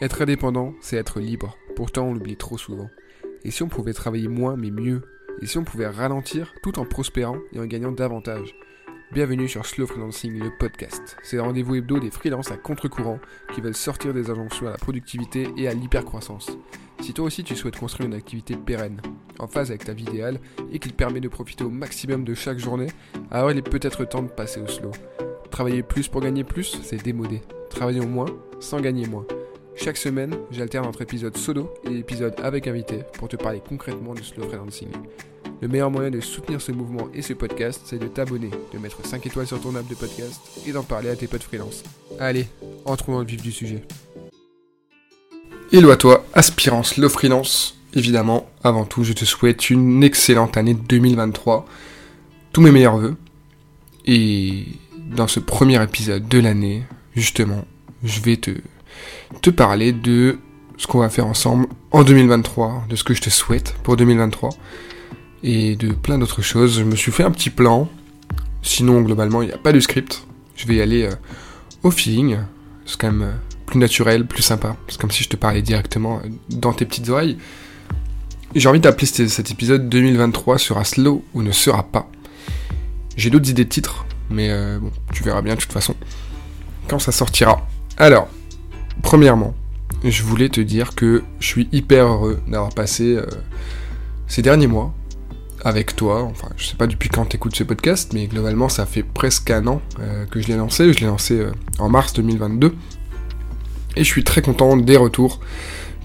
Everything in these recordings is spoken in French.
Être indépendant, c'est être libre. Pourtant, on l'oublie trop souvent. Et si on pouvait travailler moins mais mieux? Et si on pouvait ralentir tout en prospérant et en gagnant davantage? Bienvenue sur Slow Freelancing, le podcast. C'est le rendez-vous hebdo des freelances à contre-courant qui veulent sortir des injonctions à la productivité et à l'hypercroissance. Si toi aussi tu souhaites construire une activité pérenne, en phase avec ta vie idéale et qui te permet de profiter au maximum de chaque journée, alors il est peut-être temps de passer au slow. Travailler plus pour gagner plus, c'est démodé. Travaillons moins sans gagner moins. Chaque semaine, j'alterne entre épisodes solo et épisodes avec invité pour te parler concrètement du slow freelancing. Le meilleur moyen de soutenir ce mouvement et ce podcast, c'est de t'abonner, de mettre 5 étoiles sur ton app de podcast et d'en parler à tes potes freelance. Allez, entrons dans le vif du sujet. Hello à toi, aspirant slow freelance. Évidemment, avant tout, je te souhaite une excellente année 2023. Tous mes meilleurs voeux. Et dans ce premier épisode de l'année, justement, je vais te parler de ce qu'on va faire ensemble en 2023, de ce que je te souhaite pour 2023 et de plein d'autres choses. Je me suis fait un petit plan. Sinon, globalement, il n'y a pas de script. Je vais y aller euh, au feeling. C'est quand même euh, plus naturel, plus sympa. C'est comme si je te parlais directement euh, dans tes petites oreilles. J'ai envie d'appeler cet épisode 2023 sera slow ou ne sera pas. J'ai d'autres idées de titres, mais bon, tu verras bien de toute façon ça sortira. Alors, Premièrement, je voulais te dire que je suis hyper heureux d'avoir passé euh, ces derniers mois avec toi. Enfin, je sais pas depuis quand tu écoutes ce podcast, mais globalement, ça fait presque un an euh, que je l'ai lancé. Je l'ai lancé euh, en mars 2022. Et je suis très content des retours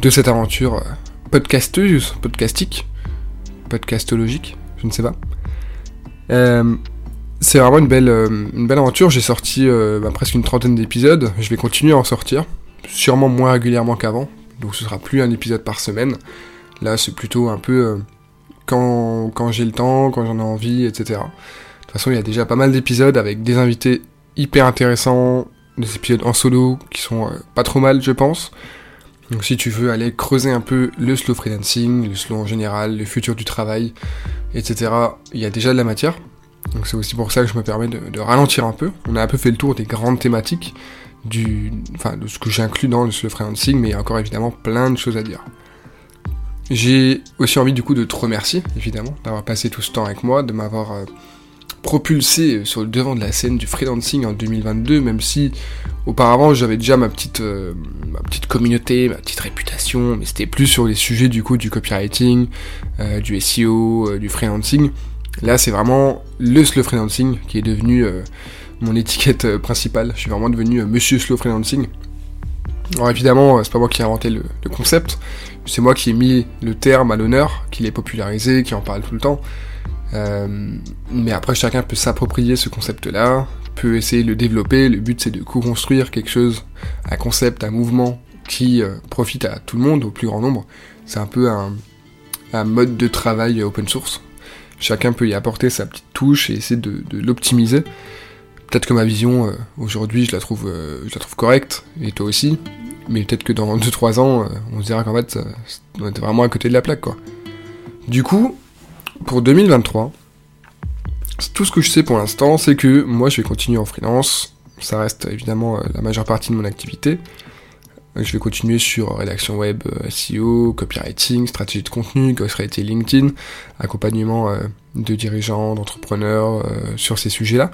de cette aventure podcasteuse, podcastique, podcastologique, je ne sais pas. C'est vraiment une belle, une belle aventure. J'ai sorti bah, presque une trentaine d'épisodes. Je vais continuer à en sortir sûrement moins régulièrement qu'avant, donc ce sera plus un épisode par semaine. Là, c'est plutôt un peu euh, quand, quand j'ai le temps, quand j'en ai envie, etc. De toute façon, il y a déjà pas mal d'épisodes avec des invités hyper intéressants, des épisodes en solo qui sont euh, pas trop mal, je pense. Donc si tu veux aller creuser un peu le slow freelancing, le slow en général, le futur du travail, etc., il y a déjà de la matière. Donc c'est aussi pour ça que je me permets de, ralentir un peu. On a un peu fait le tour des grandes thématiques du, enfin, de ce que j'inclus dans le freelancing, mais il y a encore évidemment plein de choses à dire. J'ai aussi envie du coup de te remercier, évidemment, d'avoir passé tout ce temps avec moi, de m'avoir euh, propulsé sur le devant de la scène du freelancing en 2022, même si auparavant j'avais déjà ma petite, euh, ma petite communauté, ma petite réputation, mais c'était plus sur les sujets du coup du copywriting, euh, du SEO, du freelancing. Là c'est vraiment le slow freelancing qui est devenu mon étiquette euh, principale. Je suis vraiment devenu euh, Monsieur Slow Freelancing. Alors évidemment, euh, c'est pas moi qui ai inventé le, concept, c'est moi qui ai mis le terme à l'honneur, qui l'ai popularisé, qui en parle tout le temps. mais après, chacun peut s'approprier ce concept-là, peut essayer de le développer. Le but, c'est de co-construire quelque chose, un concept, un mouvement qui profite à tout le monde, au plus grand nombre. C'est un peu un, mode de travail open source. Chacun peut y apporter sa petite touche et essayer de l'optimiser. Peut-être que ma vision euh, aujourd'hui, je la trouve, euh, trouve correcte, et toi aussi. Mais peut-être que dans 2-3 ans, euh, on se dira qu'en fait, on était vraiment à côté de la plaque, quoi. Du coup, pour 2023, tout ce que je sais pour l'instant, c'est que moi, je vais continuer en freelance. Ça reste évidemment la majeure partie de mon activité. Je vais continuer sur rédaction web, SEO, copywriting, stratégie de contenu, ghostwriting LinkedIn, accompagnement de dirigeants, d'entrepreneurs sur ces sujets-là.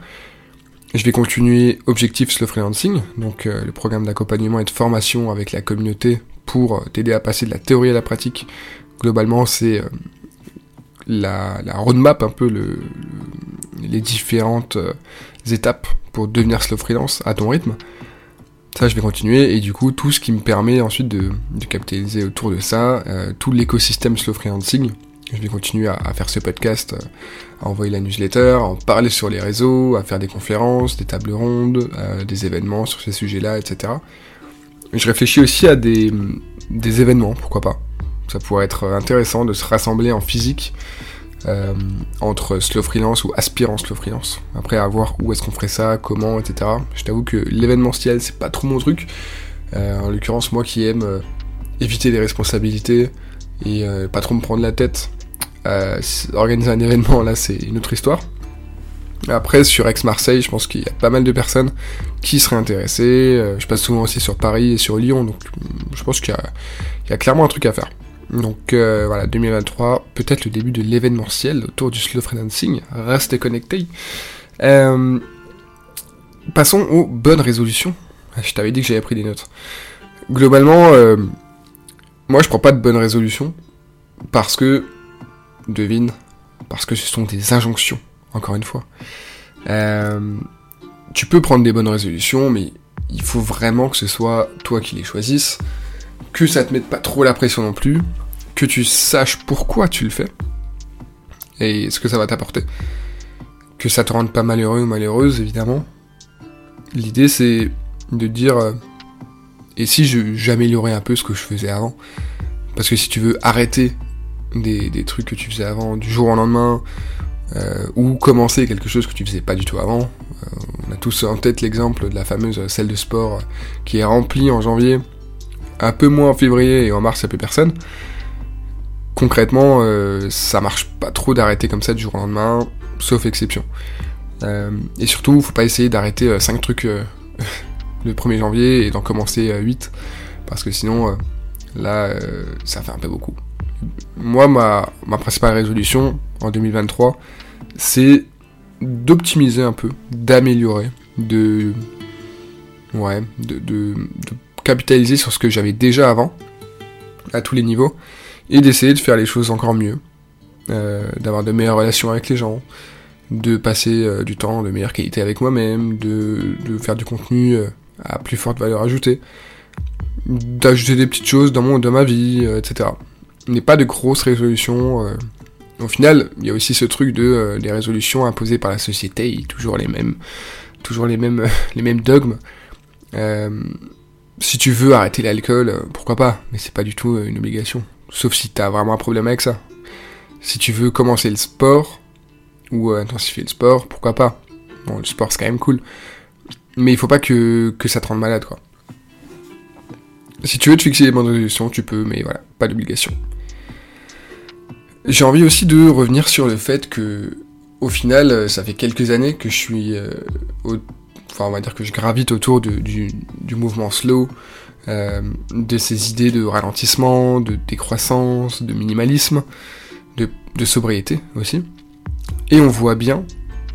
Je vais continuer Objectif Slow Freelancing, donc euh, le programme d'accompagnement et de formation avec la communauté pour euh, t'aider à passer de la théorie à la pratique. Globalement, c'est euh, la, roadmap, un peu le, les différentes étapes pour devenir slow freelance à ton rythme. Ça, je vais continuer et du coup, tout ce qui me permet ensuite de, capitaliser autour de ça, tout l'écosystème slow freelancing, je vais continuer à, faire ce podcast, euh, à envoyer la newsletter, à en parler sur les réseaux, à faire des conférences, des tables rondes, euh, des événements sur ces sujets-là, etc. Je réfléchis aussi à des, des, événements, pourquoi pas. Ça pourrait être intéressant de se rassembler en physique euh, entre slow freelance ou aspirant slow freelance. Après, à voir où est-ce qu'on ferait ça, comment, etc. Je t'avoue que l'événementiel, c'est pas trop mon truc. en l'occurrence, moi qui aime éviter les responsabilités et pas trop me prendre la tête euh, organiser un événement, là, c'est une autre histoire. Après, sur Aix-Marseille, je pense qu'il y a pas mal de personnes qui seraient intéressées. Euh, je passe souvent aussi sur Paris et sur Lyon, donc je pense qu'il y, a clairement un truc à faire. Donc euh, voilà, 2023, peut-être le début de l'événementiel autour du slow freelancing. Restez connectés. Euh, passons aux bonnes résolutions. Ah, je t'avais dit que j'avais pris des notes. Globalement, moi je prends pas de bonnes résolutions parce que, devine, parce que ce sont des injonctions encore une fois. Euh, tu peux prendre des bonnes résolutions, mais il faut vraiment que ce soit toi qui les choisisses, que ça te mette pas trop la pression non plus, que tu saches pourquoi tu le fais, et ce que ça va t'apporter. Que ça te rende pas malheureux ou malheureuse, évidemment. L'idée c'est de dire, euh, et si j'améliorais un peu ce que je faisais avant Parce que si tu veux arrêter des, trucs que tu faisais avant du jour au lendemain, euh, ou commencer quelque chose que tu faisais pas du tout avant. Euh, on a tous en tête l'exemple de la fameuse salle de sport qui est remplie en janvier, un peu moins en février et en mars il n'y a plus personne. Concrètement, euh, ça marche pas trop d'arrêter comme ça du jour au lendemain, sauf exception. et surtout, faut pas essayer d'arrêter 5 trucs le 1er janvier et d'en commencer 8, parce que sinon, là, ça fait un peu beaucoup. Moi, ma, principale résolution, en 2023, c'est d'optimiser un peu, d'améliorer, de, capitaliser sur ce que j'avais déjà avant, à tous les niveaux, et d'essayer de faire les choses encore mieux, euh, d'avoir de meilleures relations avec les gens, de passer euh, du temps de meilleure qualité avec moi-même, de, faire du contenu euh, à plus forte valeur ajoutée, d'ajouter des petites choses dans, mon, dans ma vie, etc. n'est pas de grosses résolutions au final, il y a aussi ce truc de les résolutions imposées par la société, toujours les mêmes, toujours les mêmes, les mêmes dogmes. Si tu veux arrêter l'alcool, pourquoi pas, mais c'est pas du tout une obligation. Sauf si t'as vraiment un problème avec ça. Si tu veux commencer le sport, ou intensifier le sport, pourquoi pas. Bon, le sport c'est quand même cool. Mais il faut pas que, que ça te rende malade, quoi. Si tu veux te fixer les bonnes résolutions, tu peux, mais voilà, pas d'obligation. J'ai envie aussi de revenir sur le fait que, au final, euh, ça fait quelques années que je suis, euh, enfin on va dire que je gravite autour du, mouvement slow, euh, de ces idées de ralentissement, de décroissance, de minimalisme, de, sobriété aussi. Et on voit bien,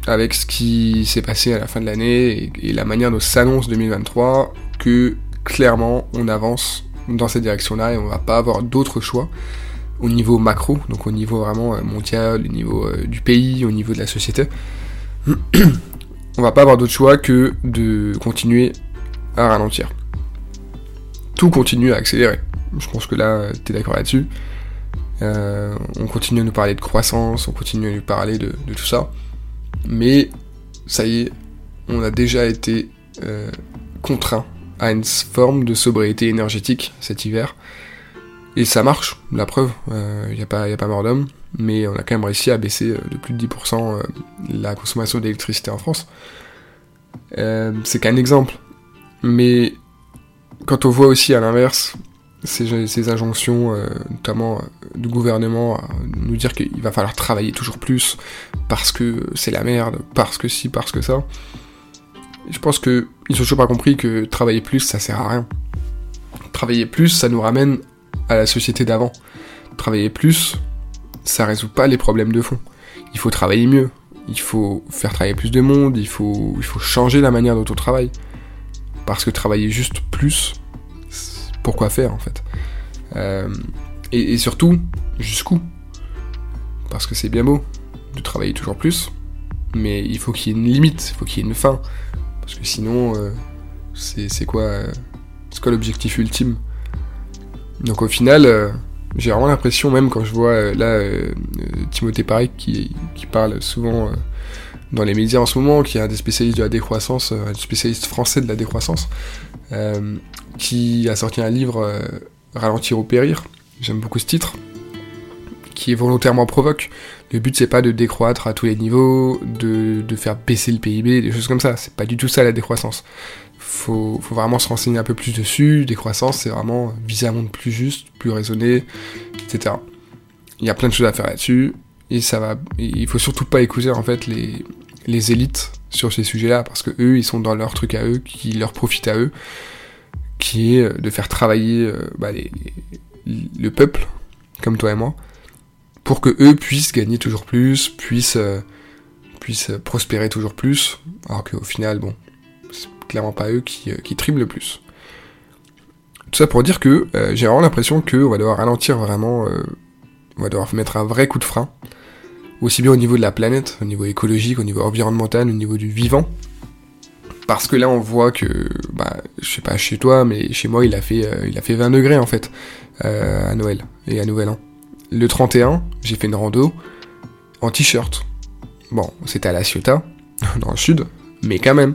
avec ce qui s'est passé à la fin de l'année et, la manière dont s'annonce 2023, que clairement on avance dans cette direction-là et on va pas avoir d'autre choix au niveau macro, donc au niveau vraiment euh, mondial, au niveau euh, du pays, au niveau de la société, on va pas avoir d'autre choix que de continuer à ralentir. Tout continue à accélérer. Je pense que là, tu es d'accord là-dessus. Euh, on continue à nous parler de croissance, on continue à nous parler de, tout ça. Mais ça y est, on a déjà été contraint à une forme de sobriété énergétique cet hiver. Et ça marche, la preuve, il euh, n'y a, pas, a pas mort d'homme, mais on a quand même réussi à baisser euh, de plus de 10% euh, la consommation d'électricité en France. c'est qu'un exemple. Mais quand on voit aussi à l'inverse ces, injonctions, notamment du gouvernement, nous dire qu'il va falloir travailler toujours plus parce que c'est la merde, parce que si, parce que ça, je pense qu'ils ont toujours pas compris que travailler plus, ça sert à rien. Travailler plus, ça nous ramène à la société d'avant. Travailler plus, ça résout pas les problèmes de fond. Il faut travailler mieux, il faut faire travailler plus de monde, il faut, il faut changer la manière dont on travaille. Parce que travailler juste plus, pourquoi faire en fait. Euh, et, surtout, jusqu'où? Parce que c'est bien beau de travailler toujours plus, mais il faut qu'il y ait une limite, il faut qu'il y ait une fin. Parce que sinon, euh, c'est quoi, euh, quoi l'objectif ultime? Donc au final, j'ai vraiment l'impression, même quand je vois là Timothée Paré qui, qui, parle souvent dans les médias en ce moment, qui est un des spécialistes de la décroissance, un spécialiste français de la décroissance, qui a sorti un livre Ralentir ou périr. J'aime beaucoup ce titre qui volontairement provoque. Le but c'est pas de décroître à tous les niveaux, de, de, faire baisser le PIB, des choses comme ça. C'est pas du tout ça la décroissance faut, faut vraiment se renseigner un peu plus dessus. Décroissance, c'est vraiment viser un monde plus juste, plus raisonné, etc. Il y a plein de choses à faire là-dessus. Et ça va. il faut surtout pas écouter en fait les, les élites sur ces sujets-là, parce que eux, ils sont dans leur truc à eux, qui leur profite à eux, qui est de faire travailler bah, le peuple, comme toi et moi, pour que eux puissent gagner toujours plus, puissent, puissent prospérer toujours plus, alors qu'au final, bon, c'est clairement pas eux qui, qui triment le plus. Tout ça pour dire que euh, j'ai vraiment l'impression qu'on va devoir ralentir vraiment, euh, on va devoir mettre un vrai coup de frein, aussi bien au niveau de la planète, au niveau écologique, au niveau environnemental, au niveau du vivant. Parce que là on voit que, bah, je sais pas chez toi, mais chez moi il a fait, euh, il a fait 20 degrés en fait, à Noël et à Nouvel An. Le 31, j'ai fait une rando en t-shirt. Bon, c'était à La Ciotat, dans le sud, mais quand même,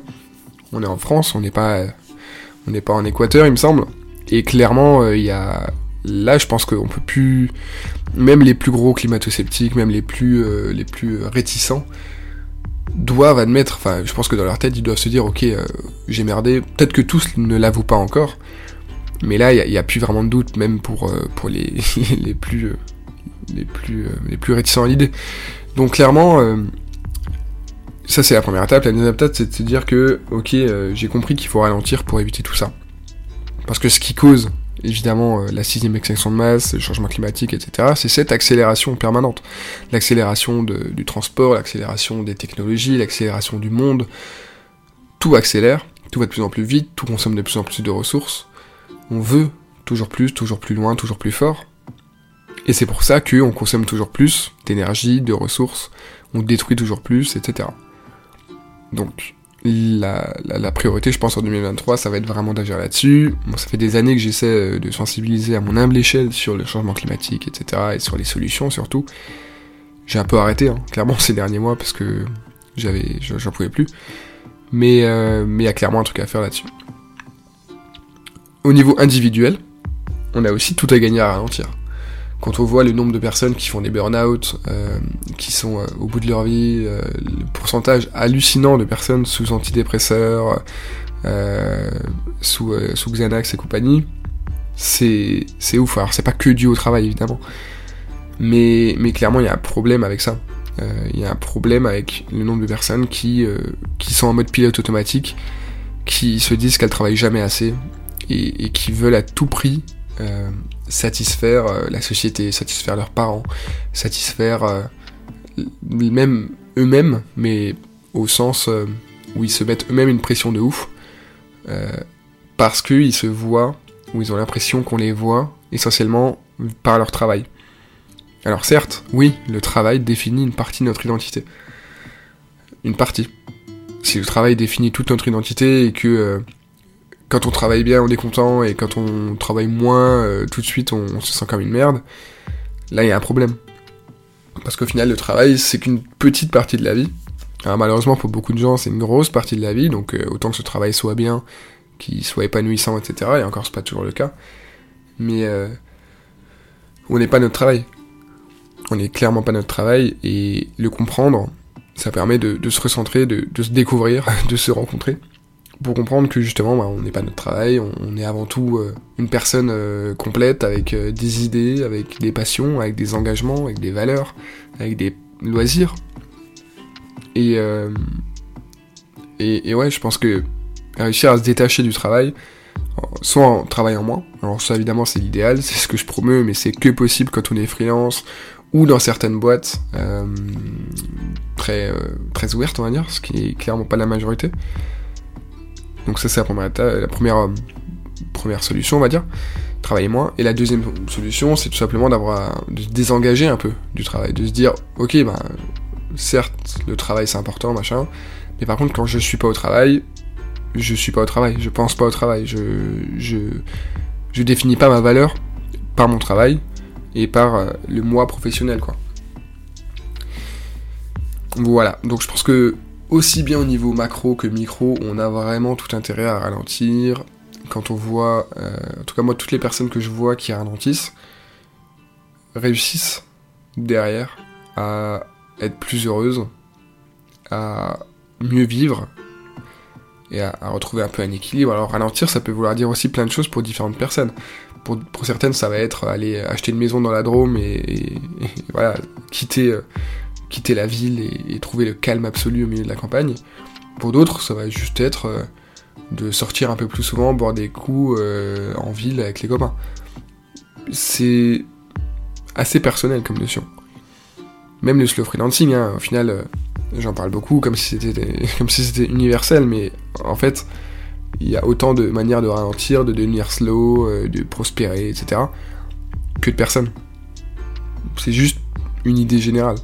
on est en France, on n'est pas, on n'est pas en Équateur il me semble. Et clairement, euh, il y a là, je pense qu'on peut plus, même les plus gros climato-sceptiques, même les plus, euh, les plus réticents, doivent admettre, enfin, je pense que dans leur tête, ils doivent se dire, ok, euh, j'ai merdé. Peut-être que tous ne l'avouent pas encore, mais là, il n'y a, plus vraiment de doute, même pour, pour les, les plus, les plus, les plus réticents à l'idée. Donc clairement, ça c'est la première étape. La deuxième étape, c'est de se dire que, ok, j'ai compris qu'il faut ralentir pour éviter tout ça. Parce que ce qui cause évidemment euh, la sixième extinction de masse, le changement climatique, etc., c'est cette accélération permanente. L'accélération du transport, l'accélération des technologies, l'accélération du monde. Tout accélère, tout va de plus en plus vite, tout consomme de plus en plus de ressources. On veut toujours plus, toujours plus loin, toujours plus fort. Et c'est pour ça qu'on consomme toujours plus d'énergie, de ressources, on détruit toujours plus, etc. Donc, la, priorité, je pense, en 2023, ça va être vraiment d'agir là-dessus. Bon, ça fait des années que j'essaie euh, de sensibiliser à mon humble échelle sur le changement climatique, etc., et sur les solutions surtout. J'ai un peu arrêté, hein, clairement, ces derniers mois, parce que j'avais, j'en pouvais plus. Mais euh, mais il y a clairement un truc à faire là-dessus. Au niveau individuel, on a aussi tout à gagner à ralentir quand on voit le nombre de personnes qui font des burn-out, euh, qui sont euh, au bout de leur vie, euh, le pourcentage hallucinant de personnes sous antidépresseurs, sous, sous Xanax et compagnie, c'est, ouf. Alors c'est pas que dû au travail évidemment, mais, clairement il y a un problème avec ça. Il y a un problème avec le nombre de personnes qui, sont en mode pilote automatique, qui se disent qu'elles travaillent jamais assez et qui veulent à tout prix euh, satisfaire euh, la société, satisfaire leurs parents, satisfaire euh, même eux-mêmes, mais au sens où ils se mettent eux-mêmes une pression de ouf, parce qu'ils se voient, ou ils ont l'impression qu'on les voit essentiellement par leur travail. Alors certes, oui, le travail définit une partie de notre identité. Une partie. Si le travail définit toute notre identité et que quand on travaille bien, on est content, et quand on travaille moins, euh, tout de suite, on, se sent comme une merde. Là, il y a un problème. Parce qu'au final, le travail, c'est qu'une petite partie de la vie. Alors, malheureusement, pour beaucoup de gens, c'est une grosse partie de la vie, donc euh, autant que ce travail soit bien, qu'il soit épanouissant, etc. Et encore, c'est pas toujours le cas. Mais euh, on n'est pas notre travail. On n'est clairement pas notre travail, et le comprendre, ça permet de, se recentrer, de se découvrir, de se rencontrer pour comprendre que justement bah, on n'est pas notre travail, on, est avant tout euh, une personne euh, complète avec euh, des idées, avec des passions, avec des engagements, avec des valeurs, avec des loisirs. Et, et, ouais, je pense que réussir à se détacher du travail, soit en travaillant moins, alors ça évidemment c'est l'idéal, c'est ce que je promeux, mais c'est que possible quand on est freelance ou dans certaines boîtes très, très ouvertes on va dire, ce qui est clairement pas la majorité. Donc ça c'est la première, la première, euh, première solution on va dire, travailler moins. Et la deuxième solution c'est tout simplement d'avoir de se désengager un peu du travail, de se dire ok ben certes le travail c'est important machin, mais par contre quand je suis pas au travail, je suis pas au travail, je pense pas au travail, je je, je définis pas ma valeur par mon travail et par euh, le moi professionnel quoi. Voilà, donc je pense que aussi bien au niveau macro que micro, on a vraiment tout intérêt à ralentir. Quand on voit, euh, en tout cas moi, toutes les personnes que je vois qui ralentissent réussissent derrière à être plus heureuses, à mieux vivre et à, retrouver un peu un équilibre. Alors ralentir, ça peut vouloir dire aussi plein de choses pour différentes personnes. Pour, certaines, ça va être aller acheter une maison dans la Drôme et, voilà, quitter, euh, quitter la ville et, trouver le calme absolu au milieu de la campagne. Pour d'autres, ça va juste être euh, de sortir un peu plus souvent, boire des coups euh, en ville avec les copains. C'est assez personnel comme notion. Même le slow freelancing, hein, au final, euh, j'en parle beaucoup comme si c'était comme si c'était universel, mais en fait, il y a autant de manières de ralentir, de devenir slow, de prospérer, etc., que de personnes. C'est juste une idée générale.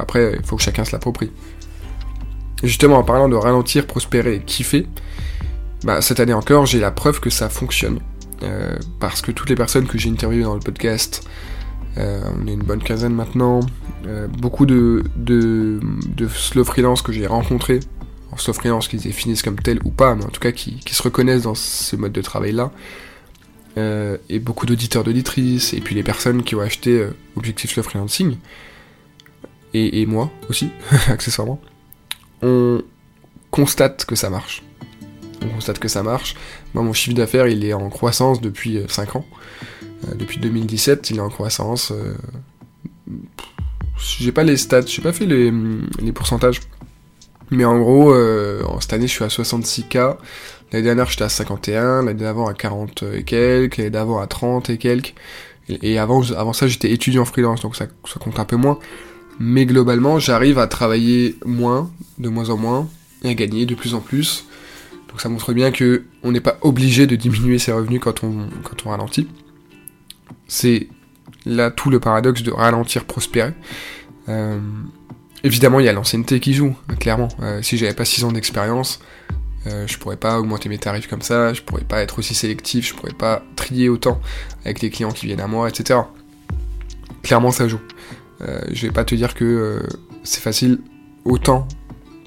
Après, il faut que chacun se l'approprie. Justement, en parlant de ralentir, prospérer et kiffer, bah, cette année encore, j'ai la preuve que ça fonctionne. Euh, parce que toutes les personnes que j'ai interviewées dans le podcast, euh, on est une bonne quinzaine maintenant, euh, beaucoup de, slow freelance que j'ai rencontrés, en slow freelance qu'ils définissent comme tel ou pas, mais en tout cas qui, qui se reconnaissent dans ce mode de travail-là, et beaucoup d'auditeurs, d'auditrices, et puis les personnes qui ont acheté Objectif Slow Freelancing, et, moi aussi, accessoirement, on constate que ça marche. On constate que ça marche. Moi, mon chiffre d'affaires, il est en croissance depuis 5 euh, ans. Euh, depuis 2017, il est en croissance. Euh, j'ai pas les stats, j'ai pas fait les, pourcentages. Mais en gros, cette année, je suis à 66K. L'année dernière, j'étais à 51. L'année d'avant, à 40 et quelques. L'année d'avant, à 30 et quelques. Et, avant, avant ça, j'étais étudiant freelance, donc ça, ça compte un peu moins. Mais globalement, j'arrive à travailler moins, de moins en moins, et à gagner de plus en plus. Donc ça montre bien que on n'est pas obligé de diminuer ses revenus quand on, quand on ralentit. C'est là tout le paradoxe de ralentir, prospérer. Euh, évidemment, il y a l'ancienneté qui joue, clairement. Euh, si j'avais pas 6 ans d'expérience, euh, je pourrais pas augmenter mes tarifs comme ça, je pourrais pas être aussi sélectif, je pourrais pas trier autant avec les clients qui viennent à moi, etc. Clairement, ça joue. Euh, je vais pas te dire que euh, c'est facile autant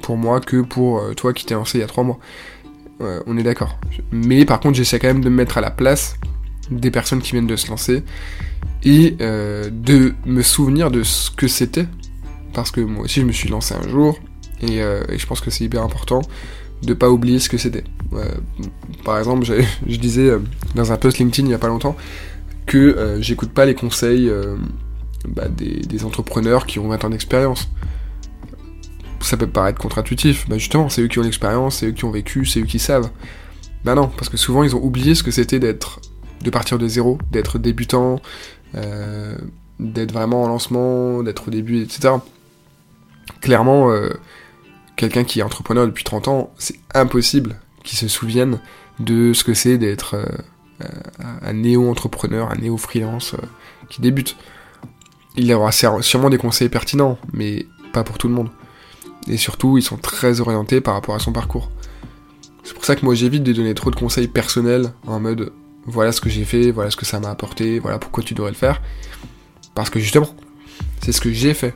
pour moi que pour euh, toi qui t'es lancé il y a 3 mois. on est d'accord. Mais par contre, j'essaie quand même de me mettre à la place des personnes qui viennent de se lancer et de me souvenir de ce que c'était. Parce que moi aussi, je me suis lancé un jour et, je pense que c'est hyper important de pas oublier ce que c'était. par exemple, je disais dans un post LinkedIn il y a pas longtemps que j'écoute pas les conseils bah, des, entrepreneurs qui ont 20 ans d'expérience. Ça peut paraître contre-intuitif, bah justement, c'est eux qui ont l'expérience, c'est eux qui ont vécu, c'est eux qui savent. Bah non, parce que souvent ils ont oublié ce que c'était d'être, de partir de zéro, d'être débutant, euh, d'être vraiment en lancement, d'être au début, etc. Clairement, euh, quelqu'un qui est entrepreneur depuis 30 ans, c'est impossible qu'il se souvienne de ce que c'est d'être euh, un néo-entrepreneur, un néo-freelance qui débute il y aura sûrement des conseils pertinents, mais pas pour tout le monde. Et surtout, ils sont très orientés par rapport à son parcours. C'est pour ça que moi j'évite de donner trop de conseils personnels en mode voilà ce que j'ai fait, voilà ce que ça m'a apporté, voilà pourquoi tu devrais le faire. Parce que justement, c'est ce que j'ai fait.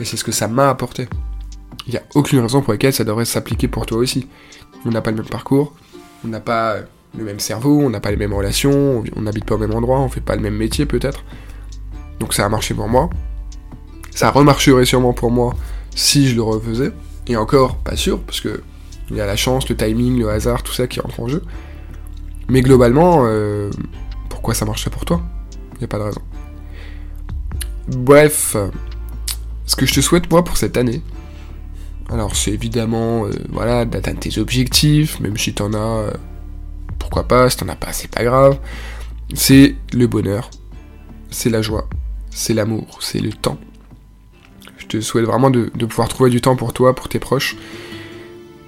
Et c'est ce que ça m'a apporté. Il n'y a aucune raison pour laquelle ça devrait s'appliquer pour toi aussi. On n'a pas le même parcours, on n'a pas le même cerveau, on n'a pas les mêmes relations, on n'habite pas au même endroit, on fait pas le même métier peut-être. Donc ça a marché pour moi. Ça remarcherait sûrement pour moi si je le refaisais. Et encore, pas sûr, parce que il y a la chance, le timing, le hasard, tout ça qui entre en jeu. Mais globalement, euh, pourquoi ça marcherait pour toi? Il n'y a pas de raison. Bref, ce que je te souhaite moi pour cette année, alors c'est évidemment euh, voilà d'atteindre tes objectifs, même si t'en as, euh, pourquoi pas, si t'en as pas, c'est pas grave. C'est le bonheur, c'est la joie, c'est l'amour, c'est le temps. Je te souhaite vraiment de, pouvoir trouver du temps pour toi, pour tes proches.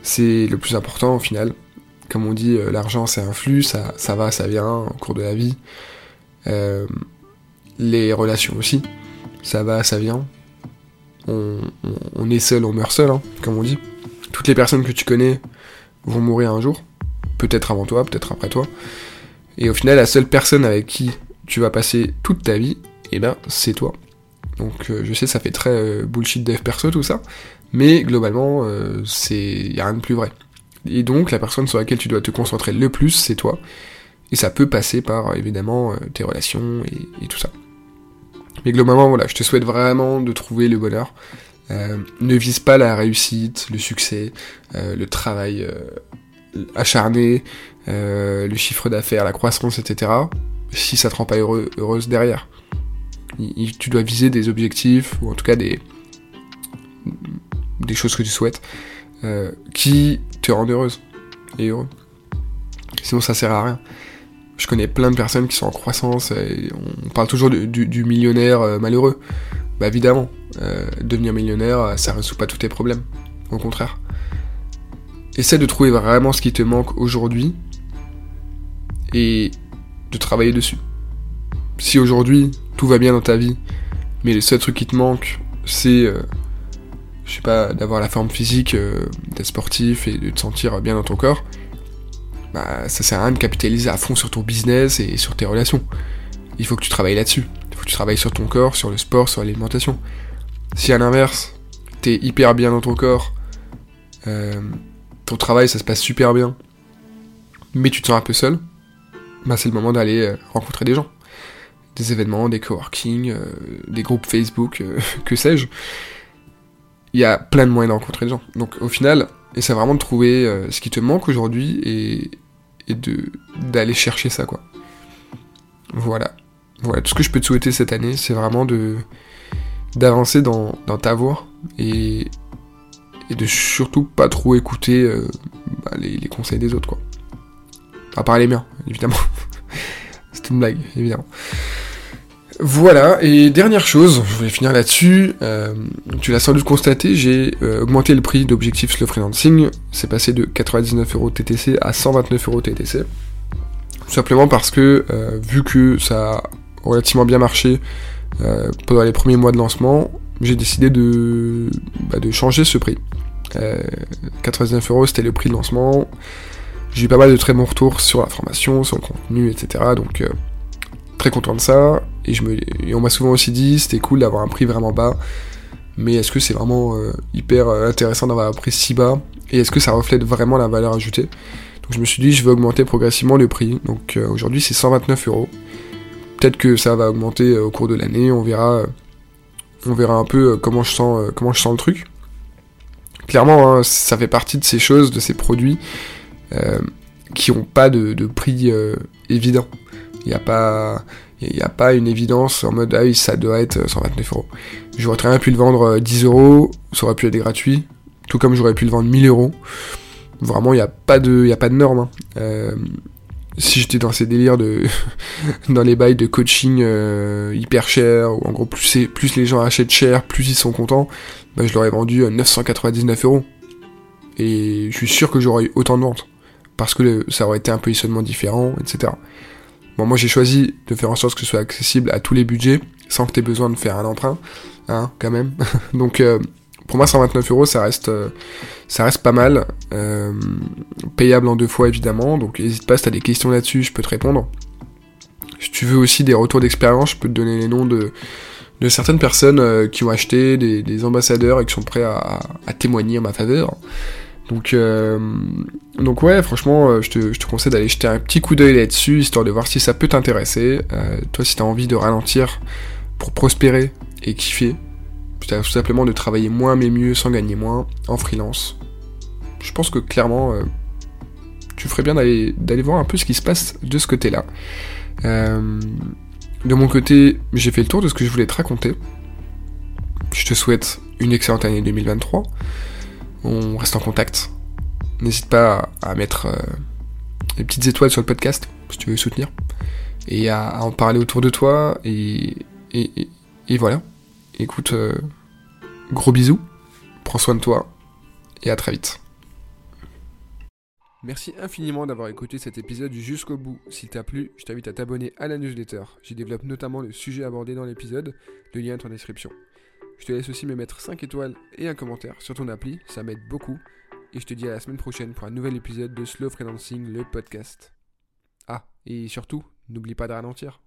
C'est le plus important au final. Comme on dit, euh, l'argent c'est un flux, ça, va, ça vient au cours de la vie. Euh, les relations aussi, ça va, ça vient. On, est seul, on meurt seul, hein, comme on dit. Toutes les personnes que tu connais vont mourir un jour, peut-être avant toi, peut-être après toi. Et au final, la seule personne avec qui tu vas passer toute ta vie, et eh ben c'est toi. Donc euh, je sais ça fait très euh, bullshit dev perso tout ça, mais globalement euh, c'est y a rien de plus vrai. Et donc la personne sur laquelle tu dois te concentrer le plus c'est toi, et ça peut passer par évidemment tes relations et, tout ça. Mais globalement voilà, je te souhaite vraiment de trouver le bonheur. ne vise pas la réussite, le succès, le travail acharné, le chiffre d'affaires, la croissance, etc. Si ça te rend pas heureuse derrière tu dois viser des objectifs, ou en tout cas des, choses que tu souhaites, euh, qui te rendent heureuse et heureux. Sinon, ça sert à rien. Je connais plein de personnes qui sont en croissance, et on parle toujours du, millionnaire euh, malheureux. Bah évidemment, euh, devenir millionnaire, ça résout pas tous tes problèmes. Au contraire. Essaie de trouver vraiment ce qui te manque aujourd'hui et de travailler dessus. Si aujourd'hui tout va bien dans ta vie, mais le seul truc qui te manque, c'est, euh, je sais pas, d'avoir la forme physique, euh, d'être sportif et de te sentir bien dans ton corps, bah ça sert à rien de capitaliser à fond sur ton business et sur tes relations. Il faut que tu travailles là-dessus. Il faut que tu travailles sur ton corps, sur le sport, sur l'alimentation. Si à l'inverse, t'es hyper bien dans ton corps, euh, ton travail ça se passe super bien, mais tu te sens un peu seul, bah c'est le moment d'aller rencontrer des gens des événements, des coworking, euh, des groupes Facebook, euh, que sais-je. Il y a plein de moyens de rencontrer des gens. Donc au final, essaie vraiment de trouver euh, ce qui te manque aujourd'hui et, d'aller chercher ça quoi. Voilà. Voilà, tout ce que je peux te souhaiter cette année, c'est vraiment de d'avancer dans, ta voie et, et de surtout pas trop écouter bah, les, les, conseils des autres quoi. À part les miens, évidemment. c'est une blague, évidemment. Voilà, et dernière chose, je voulais finir là-dessus, euh, tu l'as sans doute constaté, j'ai euh, augmenté le prix d'Objectif Slow Freelancing, c'est passé de 99 euros TTC à 129 euros TTC, tout simplement parce que, euh, vu que ça a relativement bien marché pendant les premiers mois de lancement, j'ai décidé de, bah, changer ce prix. 99 euros c'était le prix de lancement, j'ai eu pas mal de très bons retours sur la formation, sur le contenu, etc., donc très content de ça. Et, on m'a souvent aussi dit, c'était cool d'avoir un prix vraiment bas. Mais est-ce que c'est vraiment euh, hyper euh, intéressant d'avoir un prix si bas? Et est-ce que ça reflète vraiment la valeur ajoutée? Donc je me suis dit, je vais augmenter progressivement le prix. Donc euh, aujourd'hui, c'est 129 euros. Peut-être que ça va augmenter au cours de l'année. On verra, on verra un peu comment je sens, comment je sens le truc. Clairement, hein, ça fait partie de ces choses, de ces produits qui n'ont pas de, de prix évident. Il n'y a pas. Il a pas une évidence en mode ah ça doit être 129 euros. J'aurais très bien pu le vendre 10 euh, euros, ça aurait pu être gratuit, tout comme j'aurais pu le vendre 1000 euros. Vraiment il n'y a pas de, il a pas de norme. Hein. Euh, si j'étais dans ces délires de dans les bails de coaching euh, hyper cher ou en gros plus plus les gens achètent cher plus ils sont contents bah, je l'aurais vendu 999 euros et je suis sûr que j'aurais eu autant de ventes parce que ça aurait été un positionnement différent etc Bon, moi j'ai choisi de faire en sorte que ce soit accessible à tous les budgets, sans que tu aies besoin de faire un emprunt, hein, quand même. Donc euh, pour moi 129 euros ça reste, euh, ça reste pas mal, euh, payable en deux fois évidemment, donc n'hésite pas si t'as des questions là-dessus, je peux te répondre. Si tu veux aussi des retours d'expérience, je peux te donner les noms de, de certaines personnes qui ont acheté, des, ambassadeurs et qui sont prêts à, à témoigner en ma faveur. Donc, euh, donc ouais, franchement, euh, je te, je te conseille d'aller jeter un petit coup d'œil là-dessus, histoire de voir si ça peut t'intéresser. Euh, toi, si t'as envie de ralentir pour prospérer et kiffer, tout simplement de travailler moins mais mieux sans gagner moins en freelance. Je pense que clairement, tu ferais bien d'aller, d'aller voir un peu ce qui se passe de ce côté-là. de mon côté, j'ai fait le tour de ce que je voulais te raconter. Je te souhaite une excellente année 2023 on reste en contact. N'hésite pas à, mettre euh, des petites étoiles sur le podcast, si tu veux soutenir, et à, en parler autour de toi, et, voilà. Écoute, euh, gros bisous, prends soin de toi, et à très vite. Merci infiniment d'avoir écouté cet épisode jusqu'au bout. S'il t'a plu, je t'invite à t'abonner à la newsletter. J'y développe notamment le sujet abordé dans l'épisode, le lien est en description. Je te laisse aussi me mettre 5 étoiles et un commentaire sur ton appli, ça m'aide beaucoup. Et je te dis à la semaine prochaine pour un nouvel épisode de Slow Freelancing, le podcast. Ah, et surtout, n'oublie pas de ralentir.